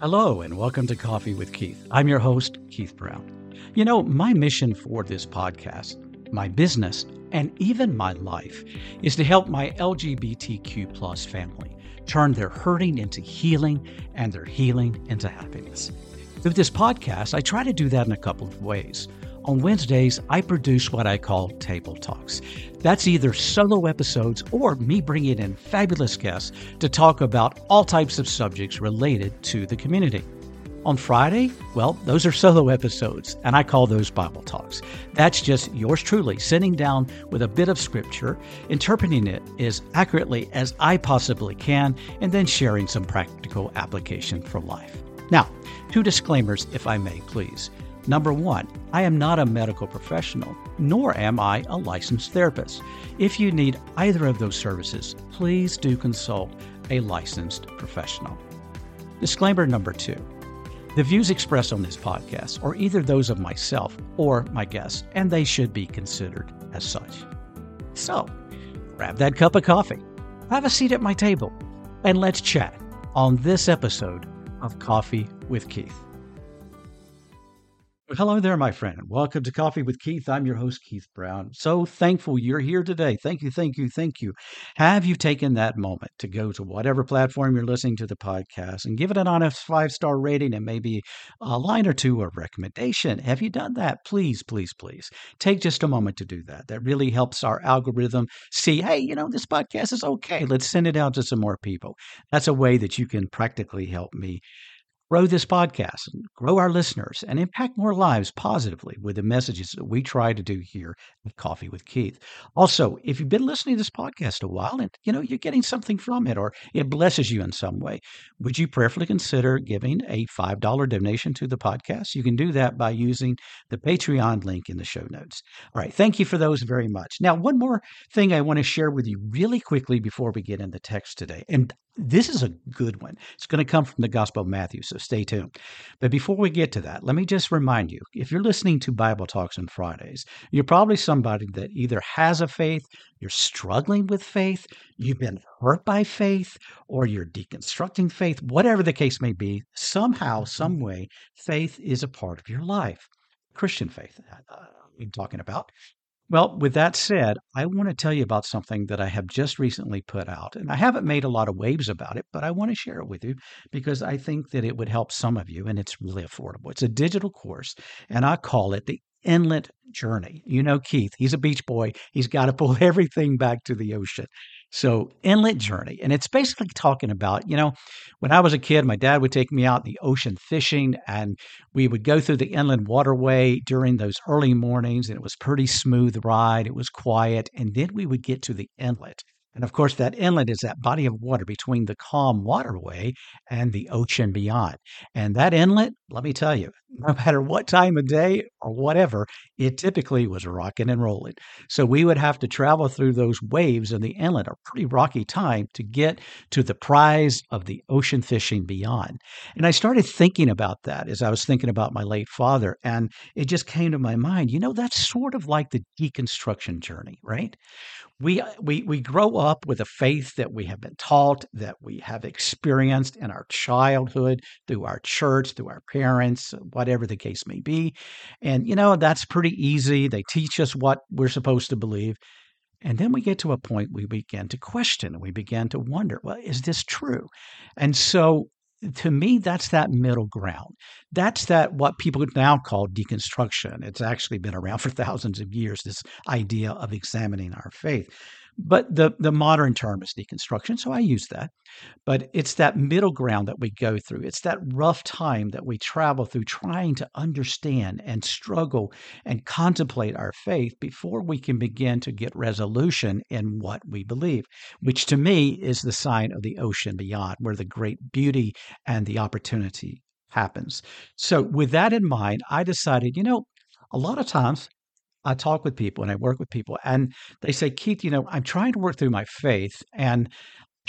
Hello, and welcome to Coffee with Keith. I'm your host, Keith Brown. You know, my mission for this podcast, my business, and even my life is to help my LGBTQ plus family turn their hurting into healing and their healing into happiness. Through this podcast, I try to do that in a couple of ways. On Wednesdays, I produce what I call Table Talks. That's either solo episodes or me bringing in fabulous guests to talk about all types of subjects related to the community. On Friday, well, those are solo episodes, and I call those Bible Talks. That's just yours truly sitting down with a bit of scripture, interpreting it as accurately as I possibly can, and then sharing some practical application for life. Now, two disclaimers, if I may, please. Number one, I am not a medical professional, nor am I a licensed therapist. If you need either of those services, please do consult a licensed professional. Disclaimer number two the views expressed on this podcast are either those of myself or my guests, and they should be considered as such. So, grab that cup of coffee, have a seat at my table, and let's chat on this episode of Coffee with Keith. Hello there, my friend. Welcome to Coffee with Keith. I'm your host, Keith Brown. So thankful you're here today. Thank you, thank you, thank you. Have you taken that moment to go to whatever platform you're listening to the podcast and give it an honest five star rating and maybe a line or two of recommendation? Have you done that? Please, please, please take just a moment to do that. That really helps our algorithm see, hey, you know, this podcast is okay. Let's send it out to some more people. That's a way that you can practically help me grow this podcast, and grow our listeners, and impact more lives positively with the messages that we try to do here at Coffee with Keith. Also, if you've been listening to this podcast a while and you know you're getting something from it or it blesses you in some way, would you prayerfully consider giving a $5 donation to the podcast? You can do that by using the Patreon link in the show notes. All right, thank you for those very much. Now, one more thing I want to share with you really quickly before we get into text today. And this is a good one. It's going to come from the Gospel of Matthew, so stay tuned. But before we get to that, let me just remind you if you're listening to Bible Talks on Fridays, you're probably somebody that either has a faith, you're struggling with faith, you've been hurt by faith, or you're deconstructing faith, whatever the case may be, somehow, some way, faith is a part of your life. Christian faith, uh, I'm talking about. Well, with that said, I want to tell you about something that I have just recently put out. And I haven't made a lot of waves about it, but I want to share it with you because I think that it would help some of you and it's really affordable. It's a digital course, and I call it the Inlet Journey. You know, Keith, he's a beach boy. He's got to pull everything back to the ocean. So, inlet journey. And it's basically talking about, you know, when I was a kid, my dad would take me out the ocean fishing and we would go through the inland waterway during those early mornings and it was pretty smooth ride. It was quiet. And then we would get to the inlet. And of course, that inlet is that body of water between the calm waterway and the ocean beyond. And that inlet, let me tell you, no matter what time of day or whatever, it typically was rocking and rolling. So we would have to travel through those waves in the inlet, a pretty rocky time to get to the prize of the ocean fishing beyond. And I started thinking about that as I was thinking about my late father. And it just came to my mind, you know, that's sort of like the deconstruction journey, right? We, uh, we, we grow up with a faith that we have been taught, that we have experienced in our childhood, through our church, through our parents, uh, whatever the case may be. And, you know, that's pretty easy. They teach us what we're supposed to believe. And then we get to a point we begin to question, we begin to wonder, well, is this true? And so to me, that's that middle ground. That's that what people now call deconstruction. It's actually been around for thousands of years, this idea of examining our faith. But the, the modern term is deconstruction, so I use that. But it's that middle ground that we go through. It's that rough time that we travel through trying to understand and struggle and contemplate our faith before we can begin to get resolution in what we believe, which to me is the sign of the ocean beyond, where the great beauty and the opportunity happens. So, with that in mind, I decided, you know, a lot of times I talk with people and I work with people, and they say, Keith, you know, I'm trying to work through my faith and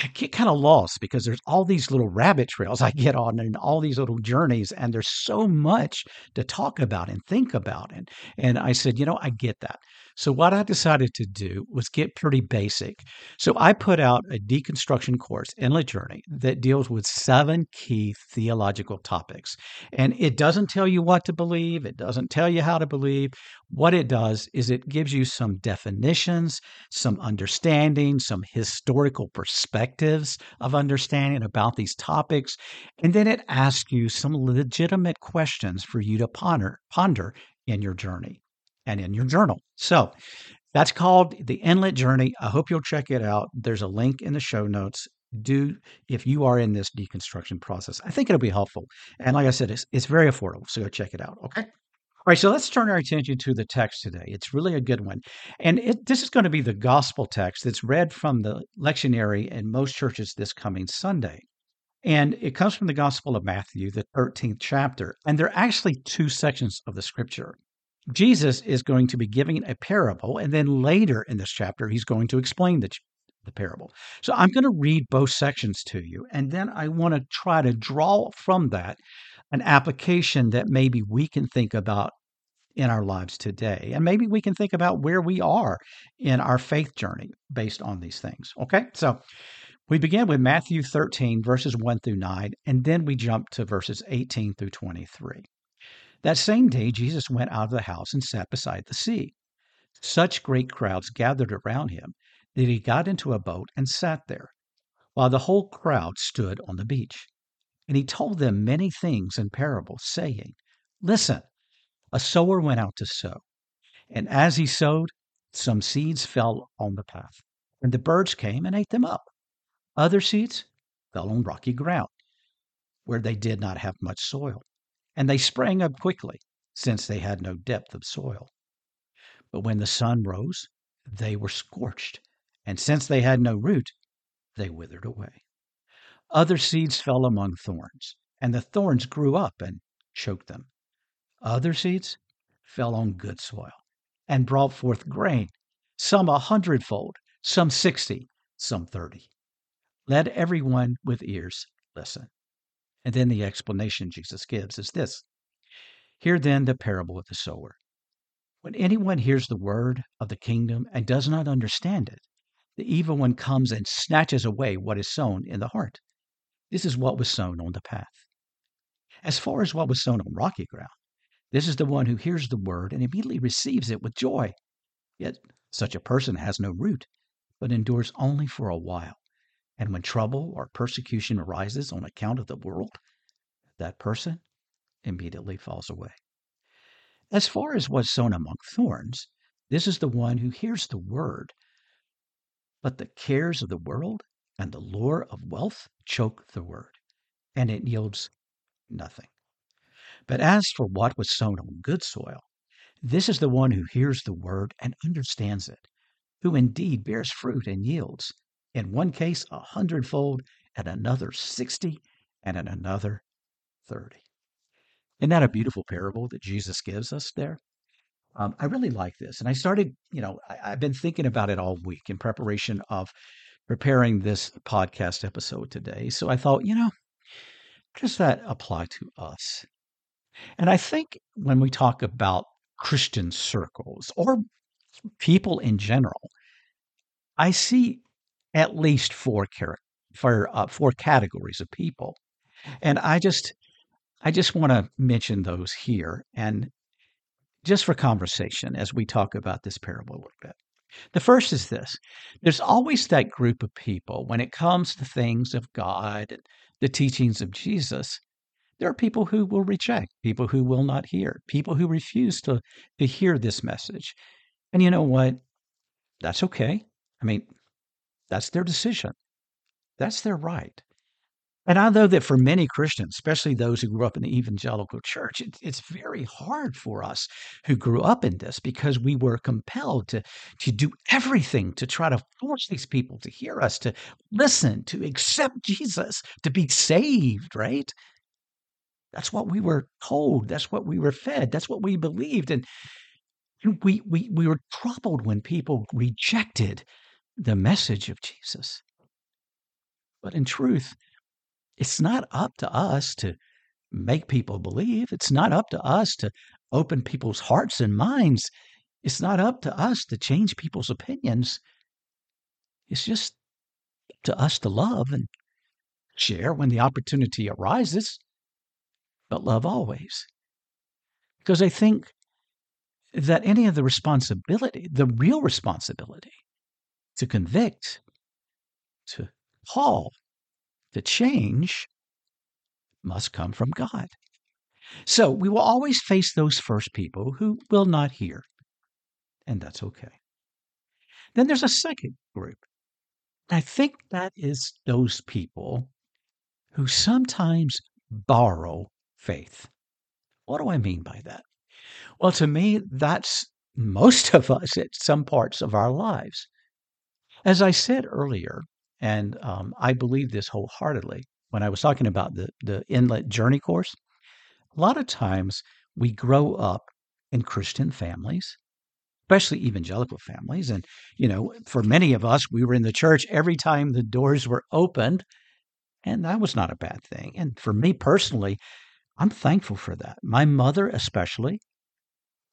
I get kind of lost because there's all these little rabbit trails I get on and all these little journeys, and there's so much to talk about and think about. And, and I said, you know, I get that. So, what I decided to do was get pretty basic. So, I put out a deconstruction course, Inlet Journey, that deals with seven key theological topics. And it doesn't tell you what to believe, it doesn't tell you how to believe. What it does is it gives you some definitions, some understanding, some historical perspectives of understanding about these topics. And then it asks you some legitimate questions for you to ponder, ponder in your journey and in your journal. So that's called the Inlet Journey. I hope you'll check it out. There's a link in the show notes. Do if you are in this deconstruction process, I think it'll be helpful. And like I said, it's, it's very affordable. So go check it out. Okay. All right, so let's turn our attention to the text today. It's really a good one. And it, this is going to be the gospel text that's read from the lectionary in most churches this coming Sunday. And it comes from the Gospel of Matthew, the 13th chapter. And there are actually two sections of the scripture. Jesus is going to be giving a parable, and then later in this chapter, he's going to explain the, the parable. So I'm going to read both sections to you, and then I want to try to draw from that an application that maybe we can think about in our lives today. And maybe we can think about where we are in our faith journey based on these things. Okay, so we begin with Matthew 13, verses 1 through 9, and then we jump to verses 18 through 23. That same day, Jesus went out of the house and sat beside the sea. Such great crowds gathered around him that he got into a boat and sat there, while the whole crowd stood on the beach. And he told them many things in parables, saying, Listen, a sower went out to sow. And as he sowed, some seeds fell on the path, and the birds came and ate them up. Other seeds fell on rocky ground, where they did not have much soil and they sprang up quickly, since they had no depth of soil. But when the sun rose, they were scorched, and since they had no root, they withered away. Other seeds fell among thorns, and the thorns grew up and choked them. Other seeds fell on good soil and brought forth grain, some a hundredfold, some sixty, some thirty. Let everyone with ears listen. And then the explanation Jesus gives is this Hear then the parable of the sower. When anyone hears the word of the kingdom and does not understand it, the evil one comes and snatches away what is sown in the heart. This is what was sown on the path. As far as what was sown on rocky ground, this is the one who hears the word and immediately receives it with joy. Yet such a person has no root, but endures only for a while. And when trouble or persecution arises on account of the world, that person immediately falls away. As far as what's sown among thorns, this is the one who hears the word, but the cares of the world and the lure of wealth choke the word, and it yields nothing. But as for what was sown on good soil, this is the one who hears the word and understands it, who indeed bears fruit and yields in one case a hundredfold, and another sixty, and in another thirty. Isn't that a beautiful parable that Jesus gives us there? Um, I really like this. And I started, you know, I, I've been thinking about it all week in preparation of preparing this podcast episode today. So I thought, you know, does that apply to us? And I think when we talk about Christian circles or people in general, I see at least four for uh, four categories of people, and I just I just want to mention those here and just for conversation as we talk about this parable a little bit. The first is this there's always that group of people when it comes to things of God and the teachings of Jesus, there are people who will reject, people who will not hear, people who refuse to, to hear this message. And you know what? That's okay. I mean, that's their decision. That's their right. And I know that for many Christians, especially those who grew up in the evangelical church, it, it's very hard for us who grew up in this because we were compelled to, to do everything to try to force these people to hear us, to listen, to accept Jesus, to be saved, right? That's what we were told. That's what we were fed. That's what we believed. And we, we, we were troubled when people rejected the message of Jesus. But in truth, it's not up to us to make people believe. It's not up to us to open people's hearts and minds. It's not up to us to change people's opinions. It's just to us to love and share when the opportunity arises, but love always. Because I think that any of the responsibility, the real responsibility to convict, to call, to change must come from God. So we will always face those first people who will not hear, and that's okay. Then there's a second group. I think that is those people who sometimes borrow faith. What do I mean by that? Well, to me, that's most of us at some parts of our lives. As I said earlier, and um, I believe this wholeheartedly when I was talking about the, the Inlet Journey course. A lot of times we grow up in Christian families, especially evangelical families. And, you know, for many of us, we were in the church every time the doors were opened. And that was not a bad thing. And for me personally, I'm thankful for that. My mother, especially,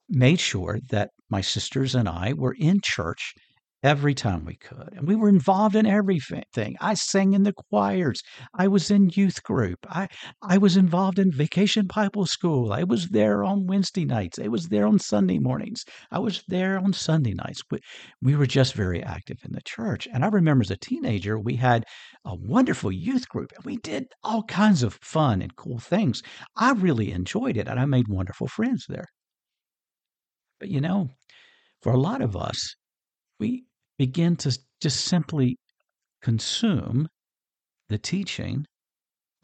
made sure that my sisters and I were in church every time we could. And we were involved in everything. I sang in the choirs. I was in youth group. I, I was involved in vacation Bible school. I was there on Wednesday nights. I was there on Sunday mornings. I was there on Sunday nights. We, we were just very active in the church. And I remember as a teenager, we had a wonderful youth group and we did all kinds of fun and cool things. I really enjoyed it and I made wonderful friends there. But you know, for a lot of us, we begin to just simply consume the teaching,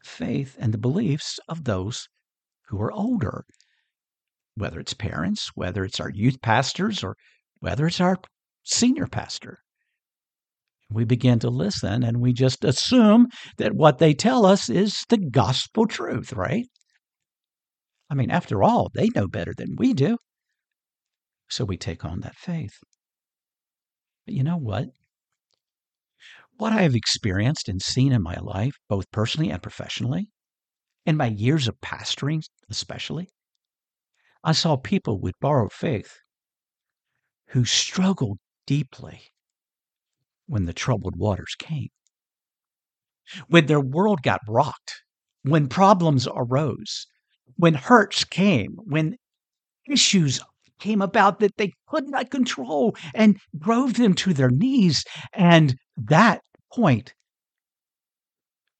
faith, and the beliefs of those who are older, whether it's parents, whether it's our youth pastors, or whether it's our senior pastor. We begin to listen and we just assume that what they tell us is the gospel truth, right? I mean, after all, they know better than we do. So we take on that faith. But you know what? What I have experienced and seen in my life, both personally and professionally, in my years of pastoring especially, I saw people with borrowed faith who struggled deeply when the troubled waters came. When their world got rocked, when problems arose, when hurts came, when issues came about that they could not control and drove them to their knees. And that point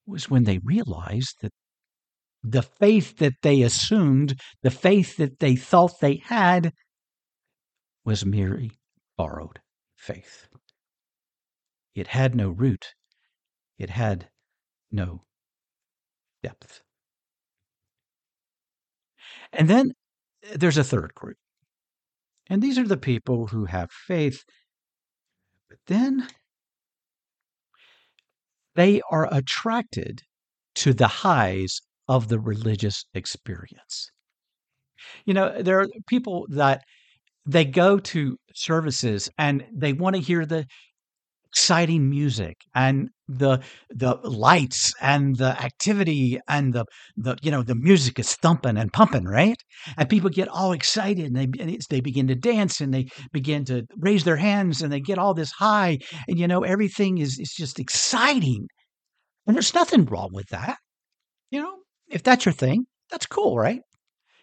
was when they realized that the faith that they assumed, the faith that they thought they had, was merely borrowed faith. It had no root, it had no depth. And then there's a third group. And these are the people who have faith, but then they are attracted to the highs of the religious experience. You know, there are people that they go to services and they want to hear the exciting music and the the lights and the activity and the the you know the music is thumping and pumping right? And people get all excited and they and they begin to dance and they begin to raise their hands and they get all this high and you know everything is is just exciting. And there's nothing wrong with that you know? If that's your thing that's cool right?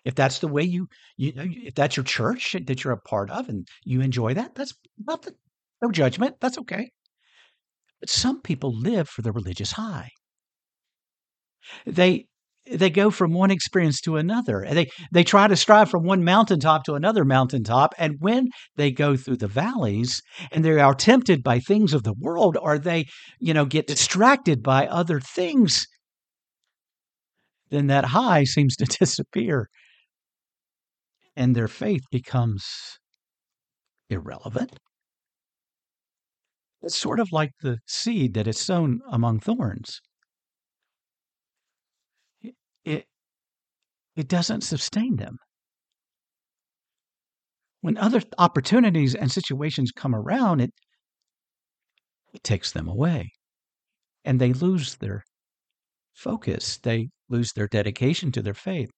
If that's the way you you know if that's your church that you're a part of and you enjoy that that's nothing no judgment that's okay but some people live for the religious high. They they go from one experience to another. They they try to strive from one mountaintop to another mountaintop. And when they go through the valleys and they are tempted by things of the world, or they, you know, get distracted by other things, then that high seems to disappear. And their faith becomes irrelevant. It's sort of like the seed that is sown among thorns. It, it doesn't sustain them. When other opportunities and situations come around, it, it takes them away. And they lose their focus, they lose their dedication to their faith.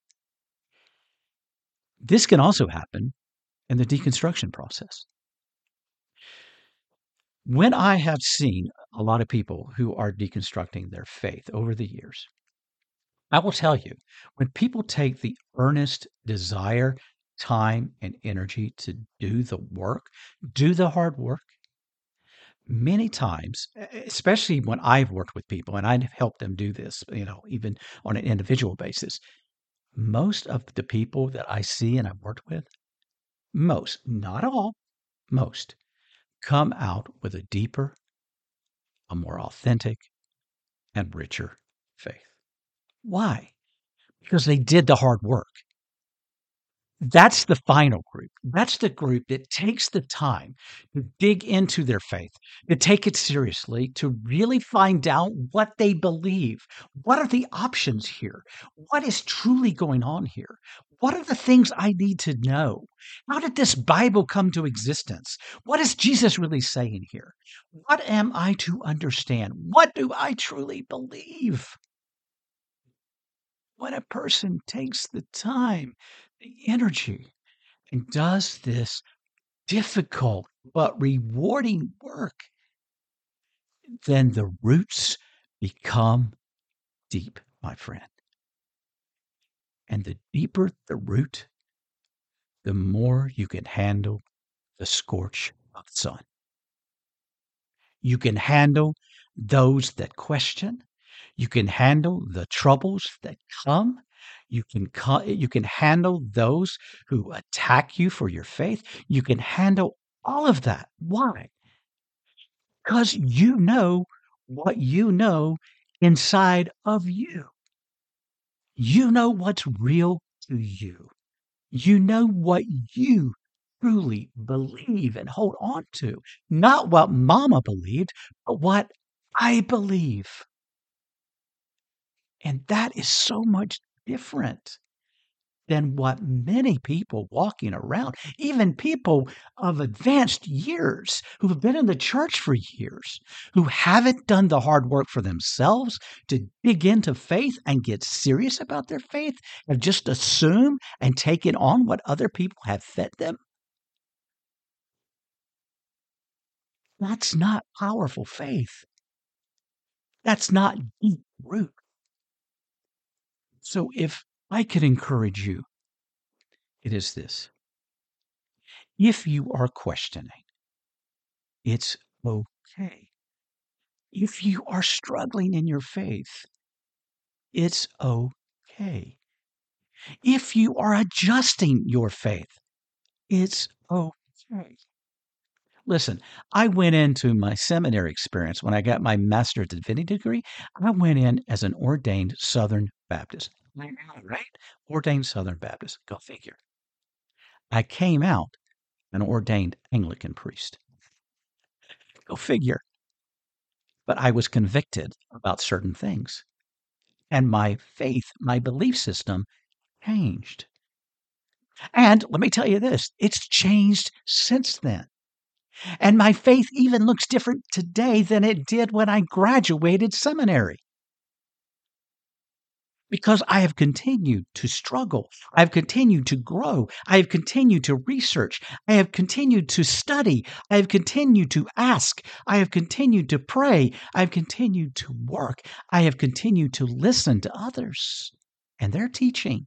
This can also happen in the deconstruction process. When I have seen a lot of people who are deconstructing their faith over the years, I will tell you, when people take the earnest desire, time, and energy to do the work, do the hard work, many times, especially when I've worked with people and I've helped them do this, you know, even on an individual basis, most of the people that I see and I've worked with, most, not all, most, come out with a deeper, a more authentic, and richer faith. Why? Because they did the hard work. That's the final group. That's the group that takes the time to dig into their faith, to take it seriously, to really find out what they believe. What are the options here? What is truly going on here? What are the things I need to know? How did this Bible come to existence? What is Jesus really saying here? What am I to understand? What do I truly believe? When a person takes the time, the energy, and does this difficult but rewarding work, then the roots become deep, my friend. And the deeper the root, the more you can handle the scorch of the sun. You can handle those that question. You can handle the troubles that come. You can you can handle those who attack you for your faith. You can handle all of that. Why? Because you know what you know inside of you. You know what's real to you. You know what you truly believe and hold on to. Not what mama believed, but what I believe. And that is so much different than what many people walking around, even people of advanced years who have been in the church for years, who haven't done the hard work for themselves to dig into faith and get serious about their faith, have just assumed and taken on what other people have fed them. That's not powerful faith. That's not deep root. So, if I could encourage you, it is this. If you are questioning, it's okay. If you are struggling in your faith, it's okay. If you are adjusting your faith, it's okay. Listen, I went into my seminary experience when I got my Master of Divinity degree. I went in as an ordained Southern Baptist. Right? Ordained Southern Baptist. Go figure. I came out an ordained Anglican priest. Go figure. But I was convicted about certain things. And my faith, my belief system changed. And let me tell you this it's changed since then. And my faith even looks different today than it did when I graduated seminary. Because I have continued to struggle. I have continued to grow. I have continued to research. I have continued to study. I have continued to ask. I have continued to pray. I have continued to work. I have continued to listen to others and their teaching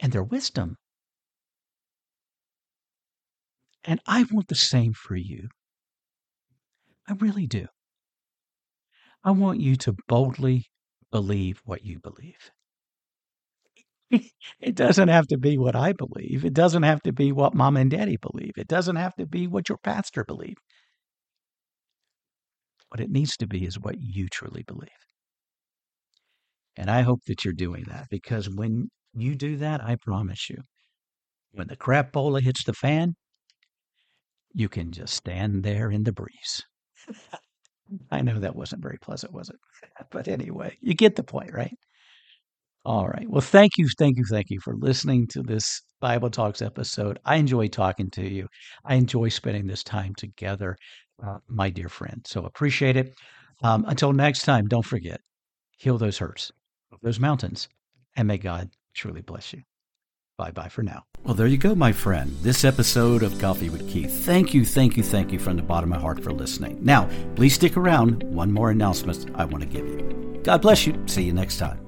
and their wisdom. And I want the same for you. I really do. I want you to boldly believe what you believe. it doesn't have to be what I believe. It doesn't have to be what mom and daddy believe. It doesn't have to be what your pastor believes. What it needs to be is what you truly believe. And I hope that you're doing that because when you do that, I promise you, when the crapola hits the fan, you can just stand there in the breeze. I know that wasn't very pleasant, was it? but anyway, you get the point, right? All right. Well, thank you, thank you, thank you for listening to this Bible Talks episode. I enjoy talking to you. I enjoy spending this time together, uh, my dear friend. So appreciate it. Um, until next time, don't forget, heal those hurts, those mountains, and may God truly bless you. Bye bye for now. Well, there you go, my friend. This episode of Coffee with Keith. Thank you, thank you, thank you from the bottom of my heart for listening. Now, please stick around. One more announcement I want to give you. God bless you. See you next time.